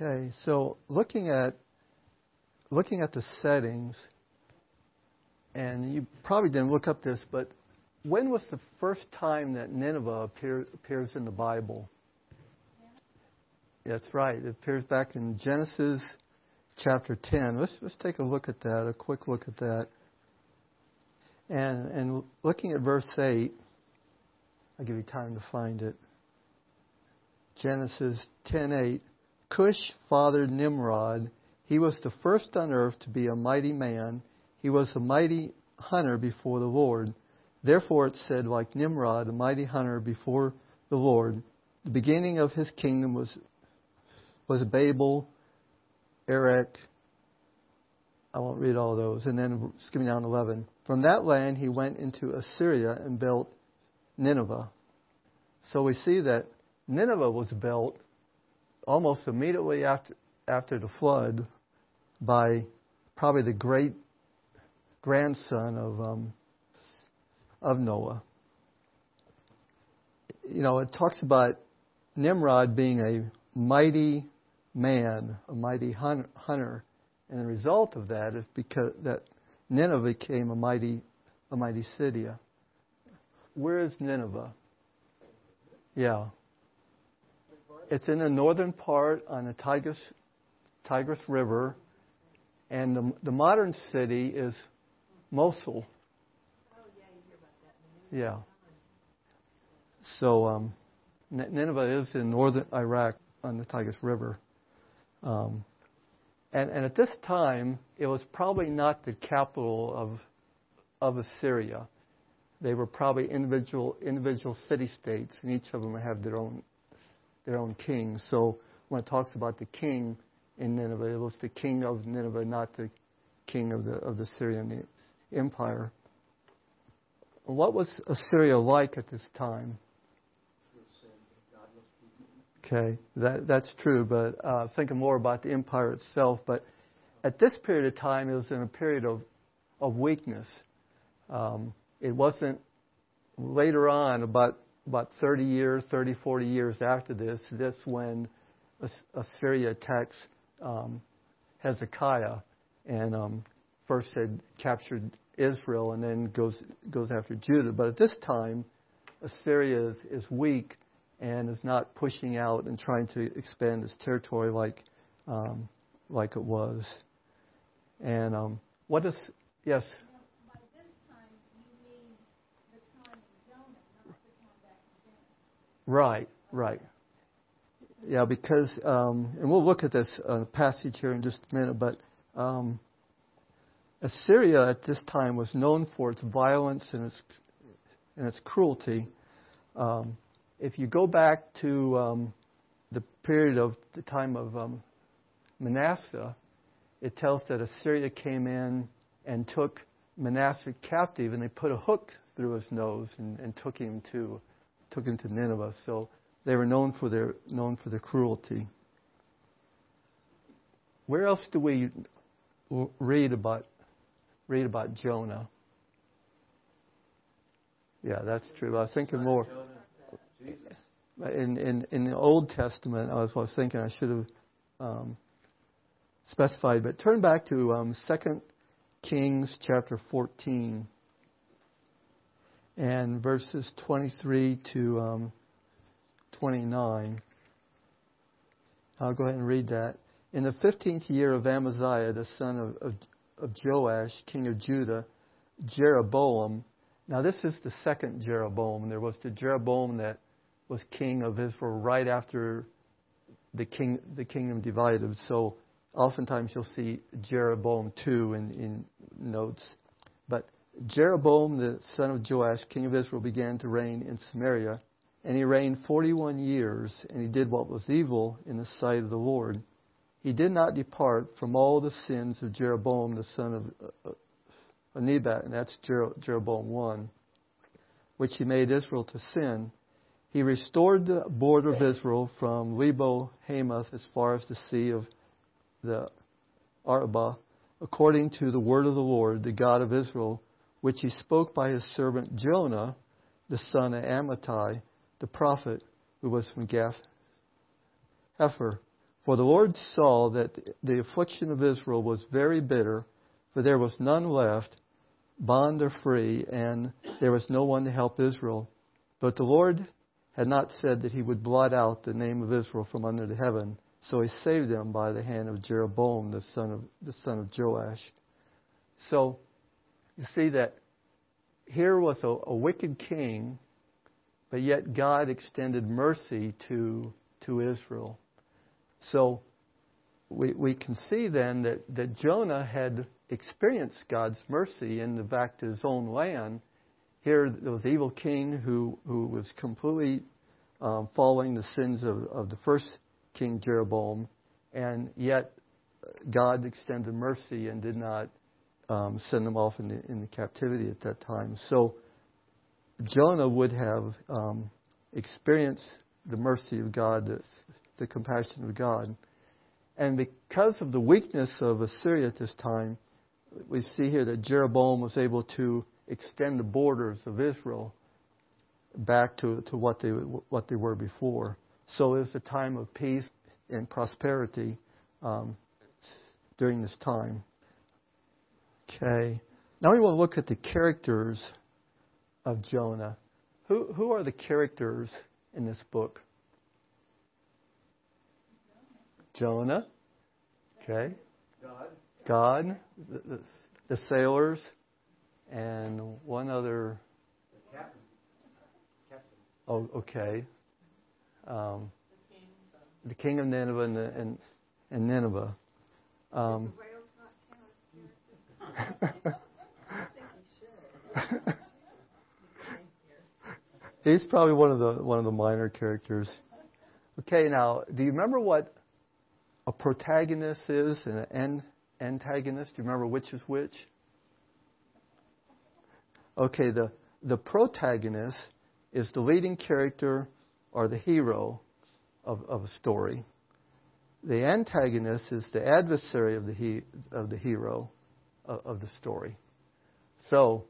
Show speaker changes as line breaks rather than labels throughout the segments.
Okay, so looking at looking at the settings, and you probably didn't look up this, but when was the first time that Nineveh appear, appears in the Bible? That's right. It appears back in Genesis chapter 10. Let's let's take a look at that, a quick look at that. And and looking at verse 8, I'll give you time to find it. Genesis 10:8 Cush fathered Nimrod. He was the first on earth to be a mighty man. He was a mighty hunter before the Lord. Therefore it said, like Nimrod, a mighty hunter before the Lord. The beginning of his kingdom was was Babel, Erech. I won't read all those. And then skipping down 11. From that land he went into Assyria and built Nineveh. So we see that Nineveh was built almost immediately after, after the flood by probably the great grandson of, um, of Noah. You know, it talks about Nimrod being a mighty man, a mighty hunter, and the result of that is because that Nineveh became a mighty, a mighty city. Where is Nineveh? Yeah. It's in the northern part on the Tigris, Tigris River, and the, the modern city is Mosul. Yeah. So um, Nineveh is in northern Iraq on the Tigris River. Um, and, and at this time, it was probably not the capital of, of Assyria. They were probably individual individual city states, and each of them had their own their own king. So when it talks about the king in Nineveh, it was the king of Nineveh, not the king of the of the Syrian empire. What was Assyria like at this time? Okay, that, that's true, but uh, thinking more about the empire itself. But at this period of time, it was in a period of, of weakness. Um, it wasn't later on, about about 30 years, 30, 40 years after this, this when Assyria attacks um, Hezekiah and um, first had captured Israel and then goes goes after Judah. But at this time, Assyria is, is weak and is not pushing out and trying to expand its territory like um, like it was. And um, what is yes? Right, right. Yeah, because, um, and we'll look at this uh, passage here in just a minute, but um, Assyria at this time was known for its violence and its and its cruelty. Um, if you go back to um, the period of the time of um, Manasseh, it tells that Assyria came in and took Manasseh captive, and they put a hook through his nose and, and took him to took him to Nineveh. So they were known for their known for their cruelty. Where else do we read about read about Jonah? Yeah, that's true. I was thinking more. In, in, in the Old Testament, I was, I was thinking I should have um, specified, but turn back to um, 2 Kings chapter 14 and verses 23 to um, 29. I'll go ahead and read that. In the 15th year of Amaziah, the son of, of, of Joash, king of Judah, Jeroboam. Now, this is the second Jeroboam. There was the Jeroboam that was king of Israel right after the king the kingdom divided. So oftentimes you'll see Jeroboam two in, in notes. But Jeroboam, the son of Joash, king of Israel, began to reign in Samaria, and he reigned forty-one years, and he did what was evil in the sight of the Lord. He did not depart from all the sins of Jeroboam, the son of uh, uh Nebat, and that's Jeroboam one, which he made Israel to sin he restored the border of Israel from Lebo Hamath as far as the sea of the Arabah, according to the word of the Lord, the God of Israel, which he spoke by his servant Jonah, the son of Amittai, the prophet, who was from Gath Hepher. For the Lord saw that the affliction of Israel was very bitter, for there was none left, bond or free, and there was no one to help Israel. But the Lord had not said that he would blot out the name of Israel from under the heaven, so he saved them by the hand of Jeroboam, the son of the son of Joash. So you see that here was a, a wicked king, but yet God extended mercy to to Israel. So we, we can see then that, that Jonah had experienced God's mercy in the back to his own land. Here, there was evil king who, who was completely um, following the sins of, of the first king Jeroboam, and yet God extended mercy and did not um, send them off into, into captivity at that time. So Jonah would have um, experienced the mercy of God, the, the compassion of God. And because of the weakness of Assyria at this time, we see here that Jeroboam was able to extend the borders of Israel back to, to what, they, what they were before. So it was a time of peace and prosperity um, during this time. Okay. Now we want to look at the characters of Jonah. Who, who are the characters in this book? Jonah. Okay.
God.
God. The, the, the sailors. And one other.
The captain. Captain.
Oh, okay. Um, the king of Nineveh and, and, and Nineveh. Um, He's probably one of the one of the minor characters. Okay, now do you remember what a protagonist is and an antagonist? Do you remember which is which? Okay, the the protagonist is the leading character or the hero of, of a story. The antagonist is the adversary of the he, of the hero of, of the story. So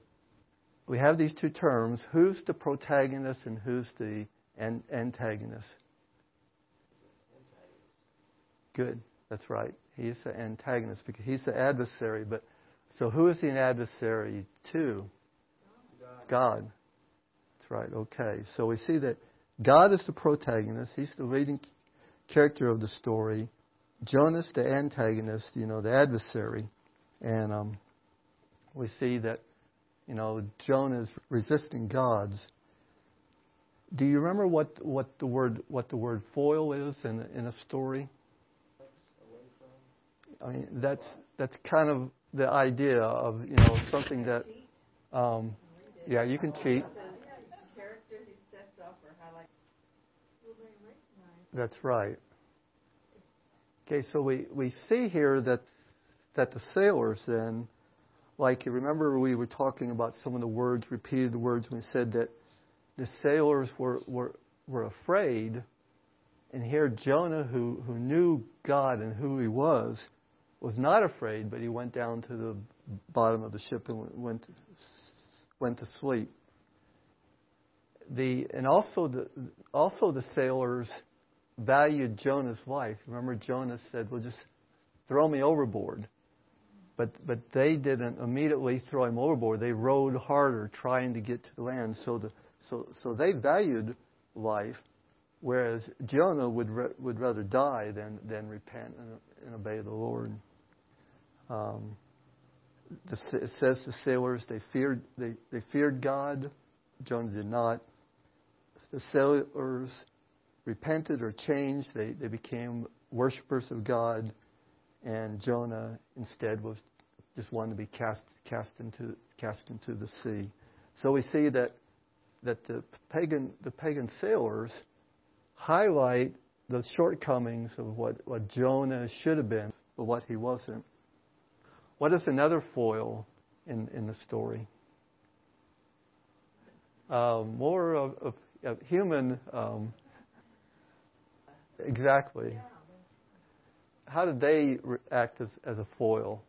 we have these two terms. Who's the protagonist and who's the an, antagonist? Good. That's right. He's the antagonist because he's the adversary. But so who is the adversary to?
God.
God. That's right. Okay. So we see that God is the protagonist. He's the leading character of the story. Jonah's, the antagonist, you know, the adversary. And um, we see that, you know, Jonah is resisting God's. Do you remember what, what the word what the word foil is in in a story? I mean, that's that's kind of the idea of you know something that, um, yeah, you can cheat. That's right. Okay, so we, we see here that that the sailors then, like you remember we were talking about some of the words, repeated the words, we said that the sailors were, were, were afraid. And here Jonah, who, who knew God and who he was, was not afraid, but he went down to the bottom of the ship and went went to sleep. The and also the also the sailors valued Jonah's life. Remember, Jonah said, "Well, just throw me overboard." But but they didn't immediately throw him overboard. They rowed harder, trying to get to land. So the so so they valued life, whereas Jonah would re, would rather die than than repent and, and obey the Lord. Um, the, it says the sailors they feared they, they feared God. Jonah did not. The sailors repented or changed. They they became worshippers of God, and Jonah instead was just one to be cast cast into cast into the sea. So we see that that the pagan the pagan sailors highlight the shortcomings of what, what Jonah should have been, but what he wasn't. What is another foil in, in the story? Um, more of, of human. Um, exactly. How did they re- act as, as a foil?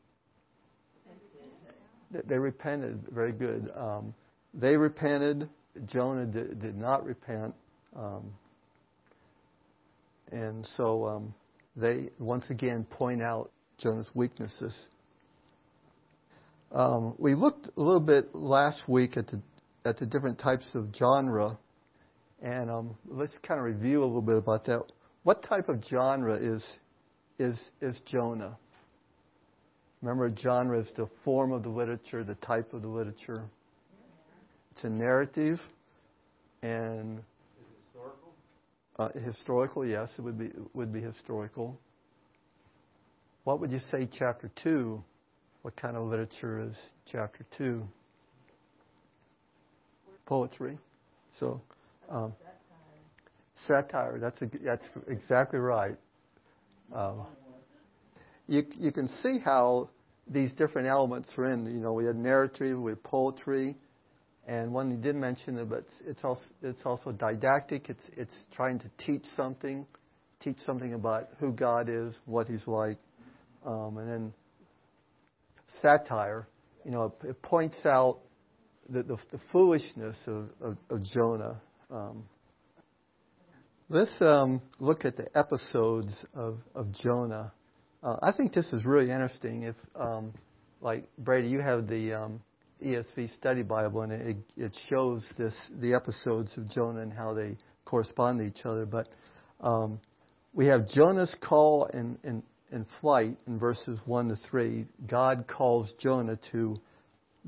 They, they repented. Very good. Um, they repented. Jonah did, did not repent. Um, and so um, they once again point out Jonah's weaknesses. Um, we looked a little bit last week at the at the different types of genre, and um, let's kind of review a little bit about that. What type of genre is is is Jonah? Remember, genre is the form of the literature, the type of the literature. It's a narrative, and
historical.
Uh, historical, yes, it would be would be historical. What would you say, chapter two? What kind of literature is chapter two? Poetry. So, um, satire. That's a, that's exactly right. Um, you you can see how these different elements are in. You know, we had narrative, we had poetry, and one you did mention it, but it's also it's also didactic. It's it's trying to teach something, teach something about who God is, what He's like, um, and then satire. You know, it, it points out the, the, the foolishness of, of, of Jonah. Um, let's um, look at the episodes of, of Jonah. Uh, I think this is really interesting. If, um, like Brady, you have the um, ESV Study Bible, and it, it shows this the episodes of Jonah and how they correspond to each other. But um, we have Jonah's call and, and, and flight in verses one to three. God calls Jonah to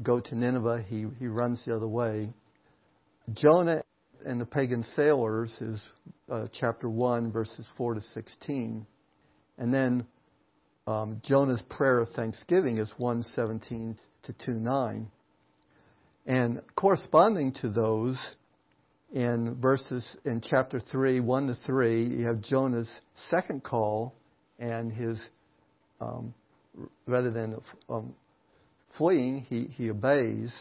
go to Nineveh. He he runs the other way. Jonah and the pagan sailors is uh, chapter one, verses four to sixteen, and then um, Jonah's prayer of thanksgiving is 117 to 29. And corresponding to those, in verses in chapter 3, 1 to 3, you have Jonah's second call and his, um, rather than um, fleeing, he, he obeys.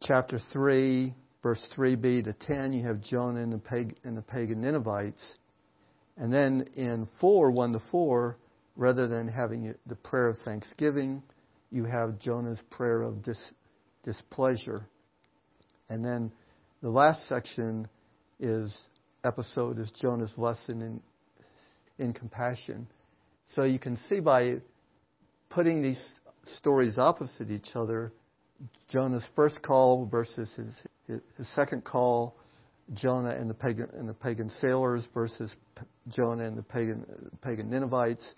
Chapter 3, verse 3b to 10, you have Jonah and the, pag- and the pagan Ninevites. And then in 4, 1 to 4, rather than having the prayer of thanksgiving, you have Jonah's prayer of dis, displeasure. And then the last section is episode is Jonah's lesson in in compassion. So you can see by putting these stories opposite each other, Jonah's first call versus his, his, second call, Jonah and the pagan and the pagan sailors versus Jonah and the pagan pagan Ninevites,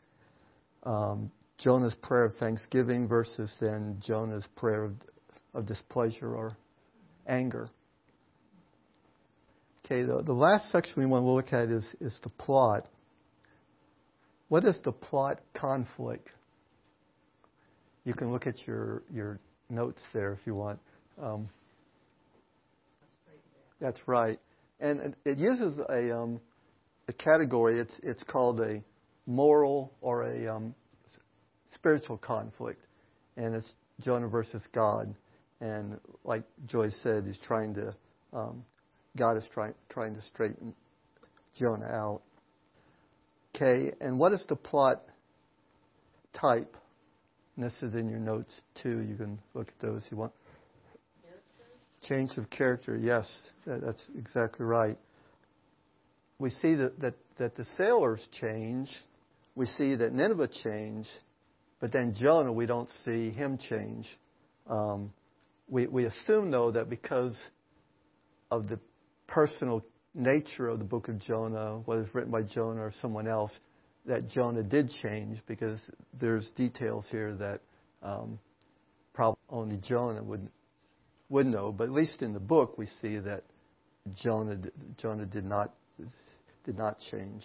um, Jonah's prayer of thanksgiving versus then Jonah's prayer of, of displeasure or anger. Okay, the, the last section we want to look at is, is the plot. What is the plot conflict? You can look at your, your notes there if you want. Um, that's right. And it, uses a, um, a category, it's, it's called a moral or a um, spiritual conflict, and it's Jonah versus God. And like Joyce said, he's trying to, um, God is trying trying to straighten Jonah out. Okay, and what is the plot type? And this is in your notes too. You can look at those if you want. Change of character, yes, that, that's exactly right. We see that, that, that the sailors change we see that Nineveh changed, but then Jonah, we don't see him change. Um, we, we assume, though, that because of the personal nature of the book of Jonah, whether it's written by Jonah or someone else, that Jonah did change because there's details here that um, probably only Jonah would would know. But at least in the book, we see that Jonah Jonah did not did not change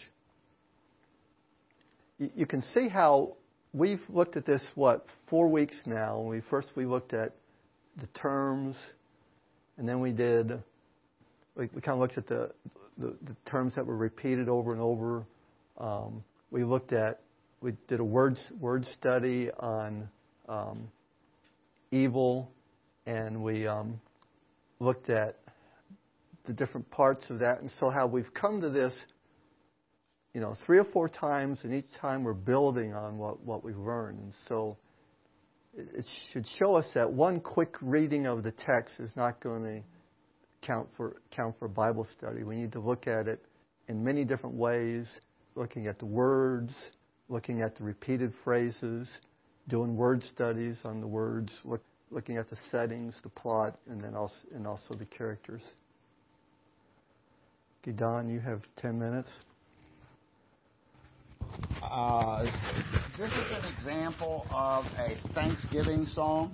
you can see how we've looked at this, what, four weeks now. We first we looked at the terms, and then we did, we, we kind of looked at the, the, the, terms that were repeated over and over. Um, we looked at, we did a word, word study on um, evil, and we um, looked at the different parts of that. And so, how we've come to this you know, three or four times, and each time we're building on what, what we've learned. And so it, it should show us that one quick reading of the text is not going to count for count for Bible study. We need to look at it in many different ways looking at the words, looking at the repeated phrases, doing word studies on the words, look, looking at the settings, the plot, and then also and also the characters. Okay, Don, you have ten minutes.
Uh, this is an example of a Thanksgiving song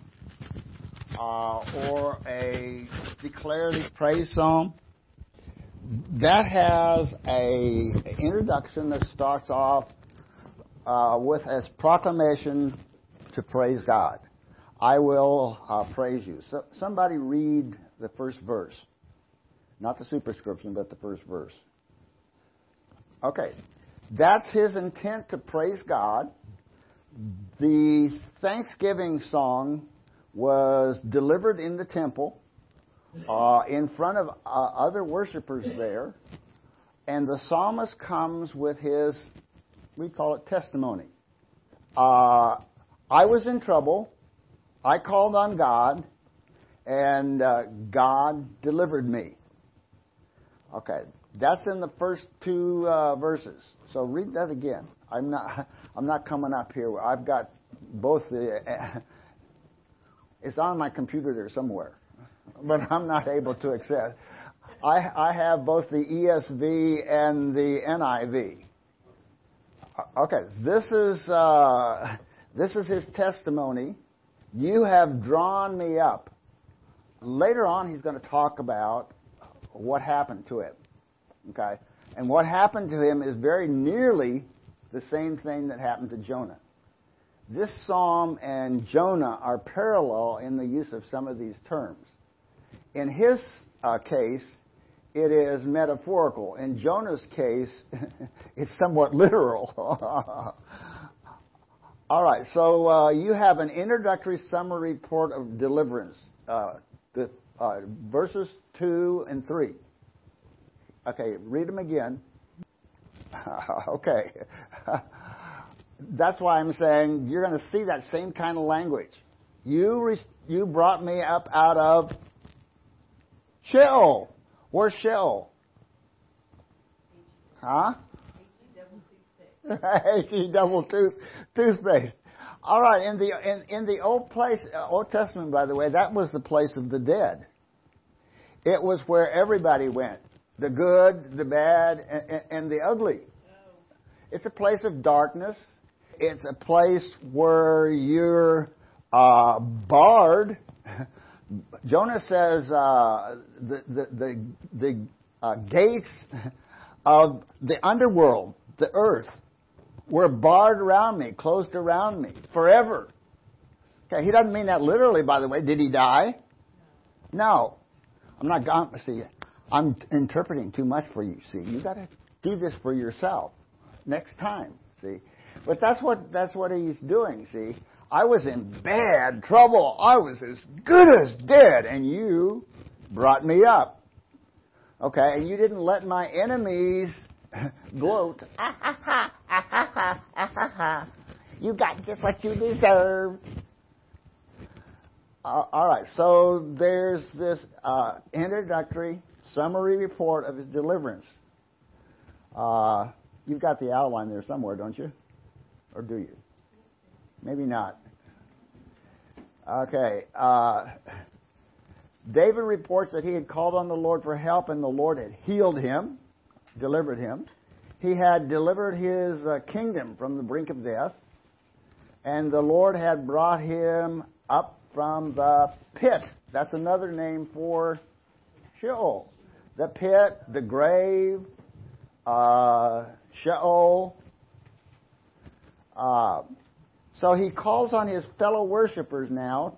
uh, or a declarative praise song. That has a introduction that starts off uh, with as proclamation to praise God. I will uh, praise you. So, somebody read the first verse. Not the superscription, but the first verse. Okay. That's his intent to praise God. The Thanksgiving song was delivered in the temple uh, in front of uh, other worshipers there. And the psalmist comes with his, we call it testimony. Uh, I was in trouble. I called on God, and uh, God delivered me. Okay, that's in the first two uh, verses. So read that again. I'm not. I'm not coming up here. I've got both the. it's on my computer there somewhere, but I'm not able to access. I, I have both the ESV and the NIV. Okay, this is. Uh, this is his testimony. You have drawn me up. Later on, he's going to talk about what happened to him. Okay? And what happened to him is very nearly the same thing that happened to Jonah. This psalm and Jonah are parallel in the use of some of these terms. In his uh, case, it is metaphorical. In Jonah's case, it's somewhat literal. All right, so uh, you have an introductory summary report of deliverance, uh, the, uh, verses 2 and 3. Okay, read them again. okay. That's why I'm saying you're going to see that same kind of language. You, re- you brought me up out of Sheol. Where's Sheol? Huh? H-E double tooth toothpaste. All right, in the in, in the old place, uh, Old Testament, by the way, that was the place of the dead. It was where everybody went, the good, the bad, and, and the ugly. It's a place of darkness. It's a place where you're uh, barred. Jonah says uh, the the the, the uh, gates of the underworld, the earth, were barred around me, closed around me forever. Okay, he doesn't mean that literally, by the way. Did he die? No. I'm not going to see. I'm interpreting too much for you. See, you got to do this for yourself next time. See, but that's what that's what he's doing. See, I was in bad trouble. I was as good as dead, and you brought me up. Okay, and you didn't let my enemies gloat. you got just what you deserved. Uh, all right, so there's this uh, introductory summary report of his deliverance. Uh, you've got the outline there somewhere, don't you? Or do you? Maybe not. Okay. Uh, David reports that he had called on the Lord for help and the Lord had healed him delivered him. He had delivered his uh, kingdom from the brink of death, and the Lord had brought him up from the pit. That's another name for Sheol. The pit, the grave, uh, Sheol. Uh, so he calls on his fellow worshippers now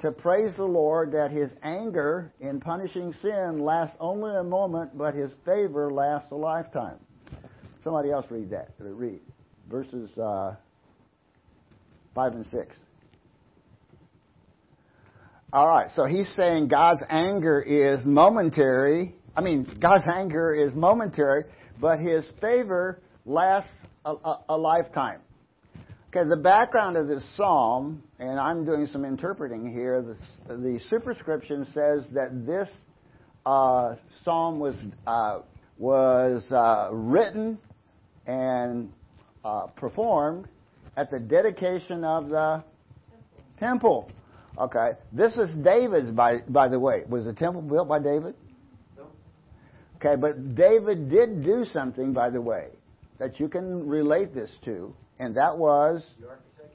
to praise the Lord that his anger in punishing sin lasts only a moment, but his favor lasts a lifetime. Somebody else read that. Read verses uh, five and six. All right, so he's saying God's anger is momentary. I mean, God's anger is momentary, but his favor lasts a, a, a lifetime. Okay, the background of this psalm, and I'm doing some interpreting here, the, the superscription says that this uh, psalm was, uh, was uh, written and uh, performed at the dedication of the temple. Okay, this is David's, by by the way. Was the temple built by David?
No.
Okay, but David did do something, by the way, that you can relate this to, and that was
The architect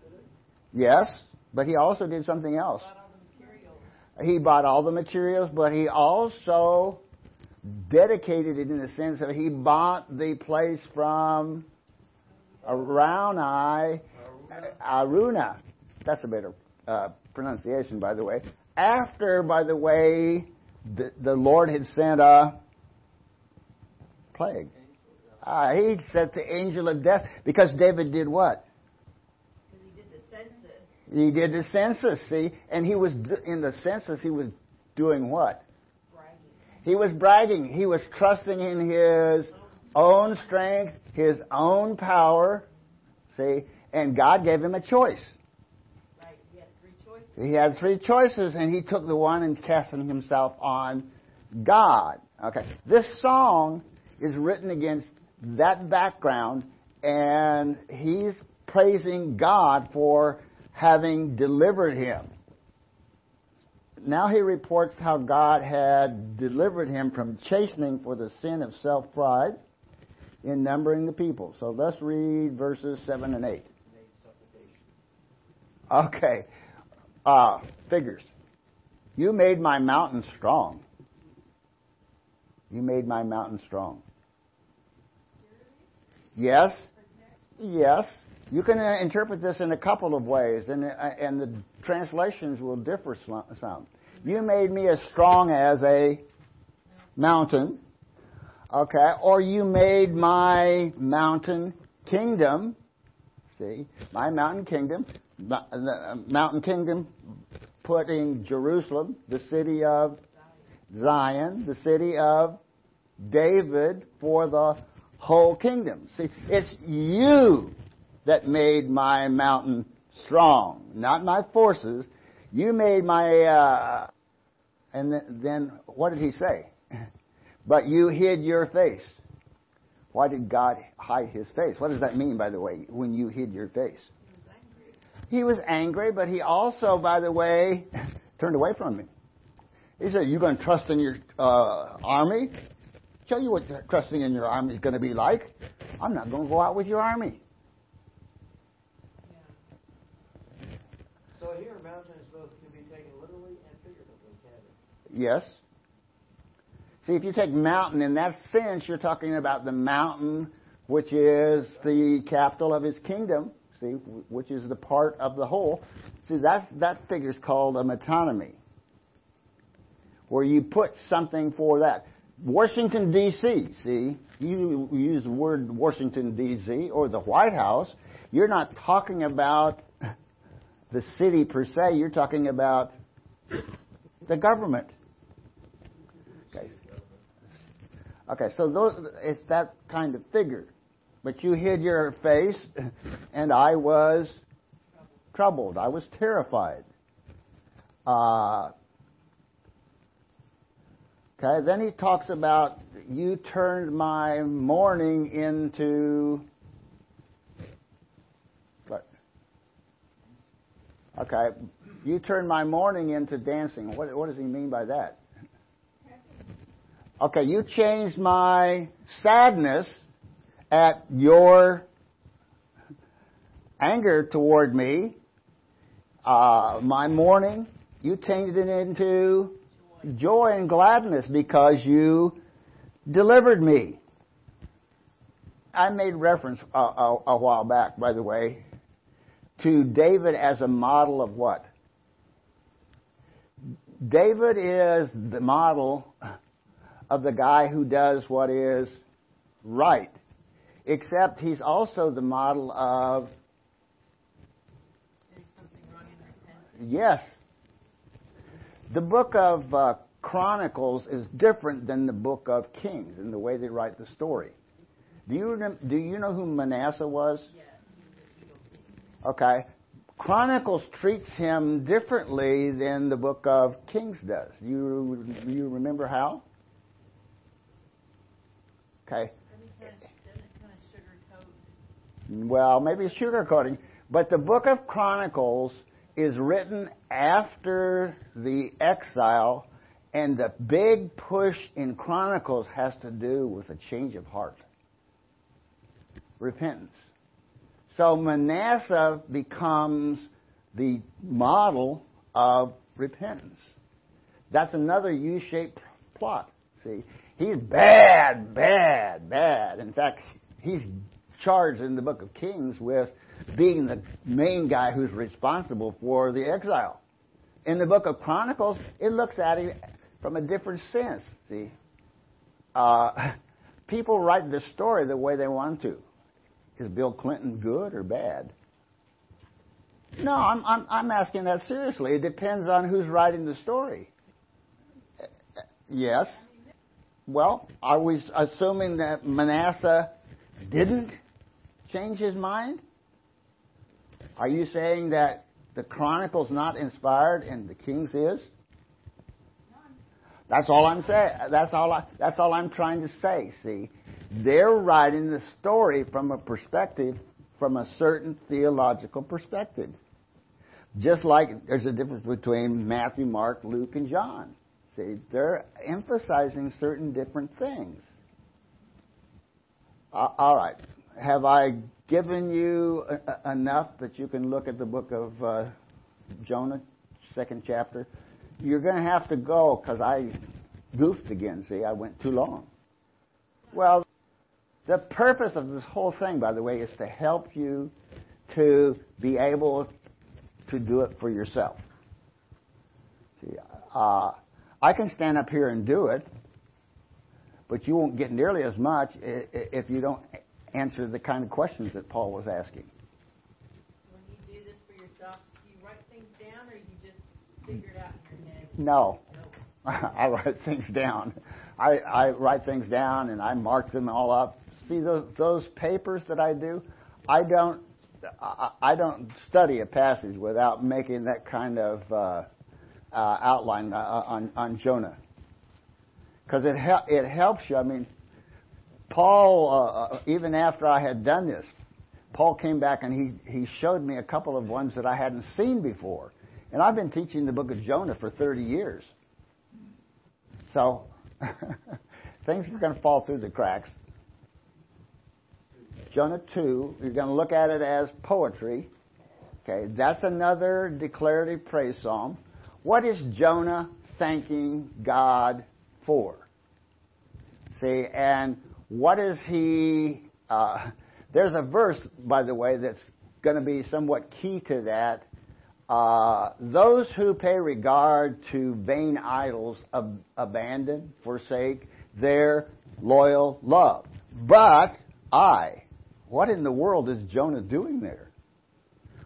yes, but he also did something else.
Bought all the materials.
He bought all the materials, but he also dedicated it in the sense that he bought the place from Araunai, Aruna. That's a better uh, pronunciation, by the way. After, by the way, the, the Lord had sent a plague. Uh, he sent the angel of death because David did what?
He did the census.
He did the census, see, and he was in the census. He was doing what?
bragging.
He was bragging. He was trusting in his own strength, his own power. See, and God gave him a choice.
Right. He had three choices.
He had three choices, and he took the one and casting himself on God. Okay, this song is written against that background, and he's praising God for having delivered him. Now he reports how God had delivered him from chastening for the sin of self pride in numbering the people. So let's read verses 7 and 8. Okay. Uh, figures. You made my mountain strong. You made my mountain strong. Yes. Yes. You can uh, interpret this in a couple of ways, and, uh, and the translations will differ some. You made me as strong as a mountain. Okay. Or you made my mountain kingdom. See? My mountain kingdom. The, uh, Mountain kingdom putting Jerusalem, the city of Zion, the city of David for the whole kingdom. See, it's you that made my mountain strong, not my forces. You made my, uh, and then, then what did he say? But you hid your face. Why did God hide his face? What does that mean, by the way, when you hid your face?
He was angry.
He was angry, but he also, by the way, turned away from me. He said, "You going to trust in your uh, army? Tell you what trusting in your army is going to be like. I'm not going to go out with your army."
Yeah.
So here, mountain is both to be taken literally and figuratively, can it?
Yes. See, if you take mountain in that sense, you're talking about the mountain, which is the capital of his kingdom. See, which is the part of the whole. See, that's, that figure is called a metonymy, where you put something for that. Washington D.C. See, you use the word Washington D.C. or the White House. You're not talking about the city per se. You're talking about the government. Okay. Okay, so those, it's that kind of figure. But you hid your face, and I was troubled. I was terrified. Uh, okay, then he talks about you turned my mourning into. What? Okay, you turned my mourning into dancing. What, what does he mean by that? Okay, you changed my sadness at your anger toward me, uh, my mourning, you changed it into joy and gladness because you delivered me. I made reference a, a, a while back, by the way, to David as a model of what? David is the model of the guy who does what is right except he's also the model of
There's something wrong in repentance.
yes. The book of uh, Chronicles is different than the book of Kings in the way they write the story. Do you do you know who Manasseh was?
Yes. He was a evil king.
Okay. Chronicles treats him differently than the book of Kings does. You you remember how? Okay.
Doesn't it kind of, doesn't it kind of sugarcoat
well, maybe sugarcoating, but the book of Chronicles is written after the exile, and the big push in Chronicles has to do with a change of heart, repentance. So Manasseh becomes the model of repentance. That's another U shaped plot. See, he's bad, bad, bad. In fact, he's charged in the book of Kings with being the main guy who's responsible for the exile. In the book of Chronicles, it looks at him from a different sense. See, uh, people write the story the way they want to. Is Bill Clinton good or bad? No, I'm, I'm, I'm asking that seriously. It depends on who's writing the story. Yes. Well, are we assuming that Manasseh didn't change his mind? Are you saying that the Chronicles not inspired and the Kings is? That's all I'm saying. That's all. I, that's all I'm trying to say. See, they're writing the story from a perspective, from a certain theological perspective. Just like there's a difference between Matthew, Mark, Luke, and John. See, they're emphasizing certain different things. Uh, all right. Have I given you a, enough that you can look at the book of uh, Jonah, second chapter? You're going to have to go because I goofed again. See, I went too long. Well, the purpose of this whole thing, by the way, is to help you to be able to do it for yourself. See, uh, I can stand up here and do it, but you won't get nearly as much if you don't answer the kind of questions that Paul was asking.
When you do this for yourself, do you write things down or you just figure it out in your head?
No. I write things down. I, I write things down and I mark them all up. See those those papers that I do? I don't I, I don't study a passage without making that kind of uh, uh, outline uh, on on Jonah because it hel- it helps you. I mean, Paul, uh, uh, even after I had done this, Paul came back and he, he showed me a couple of ones that I hadn't seen before. And I've been teaching the book of Jonah for 30 years. So, things are going to fall through the cracks. Jonah 2, you're going to look at it as poetry. Okay, that's another declarative praise psalm. What is Jonah thanking God for? See, and what is he? Uh, there's a verse, by the way, that's going to be somewhat key to that. Uh, those who pay regard to vain idols ab- abandon, forsake their loyal love. But I, what in the world is Jonah doing there?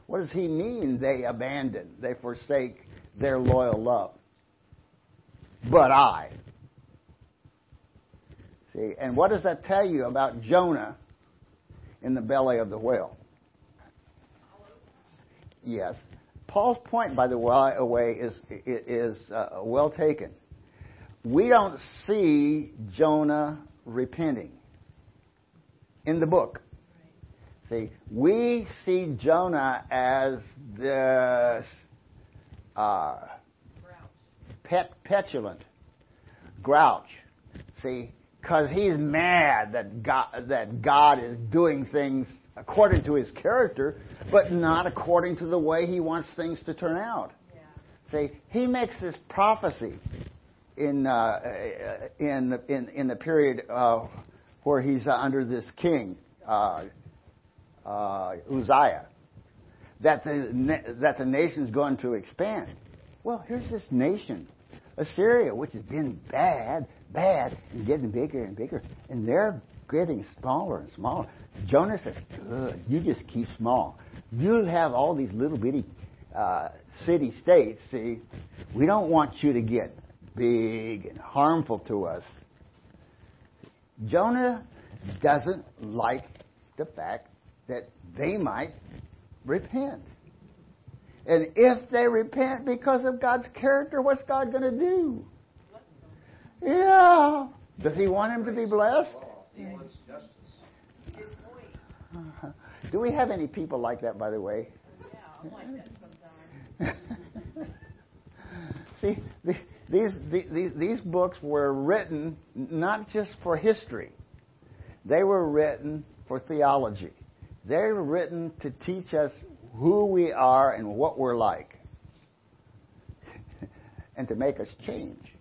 What does he mean they abandon, they forsake their loyal love? But I. See, and what does that tell you about Jonah in the belly of the whale? Yes. Paul's point, by the way, is, is uh, well taken. We don't see Jonah repenting in the book. See, we see Jonah as this uh, pet, petulant grouch. See, because he's mad that God, that God is doing things according to his character, but not according to the way he wants things to turn out.
Yeah.
See, he makes this prophecy in uh, in, in in the period uh, where he's uh, under this king uh, uh, Uzziah that the that the nation's going to expand. Well, here's this nation, Assyria, which has been bad, bad, and getting bigger and bigger, and they're getting smaller and smaller. Jonah says, "Good, you just keep small. You'll have all these little bitty uh, city states. See, we don't want you to get big and harmful to us." Jonah doesn't like the fact that they might repent. And if they repent because of God's character, what's God going to do? Yeah. Does He want him to be blessed? He wants justice. Do we have any people like that, by the way?
Yeah, I'm like that sometimes.
See, the, these, these, these books were written not just for history, they were written for theology. They were written to teach us who we are and what we're like, and to make us change.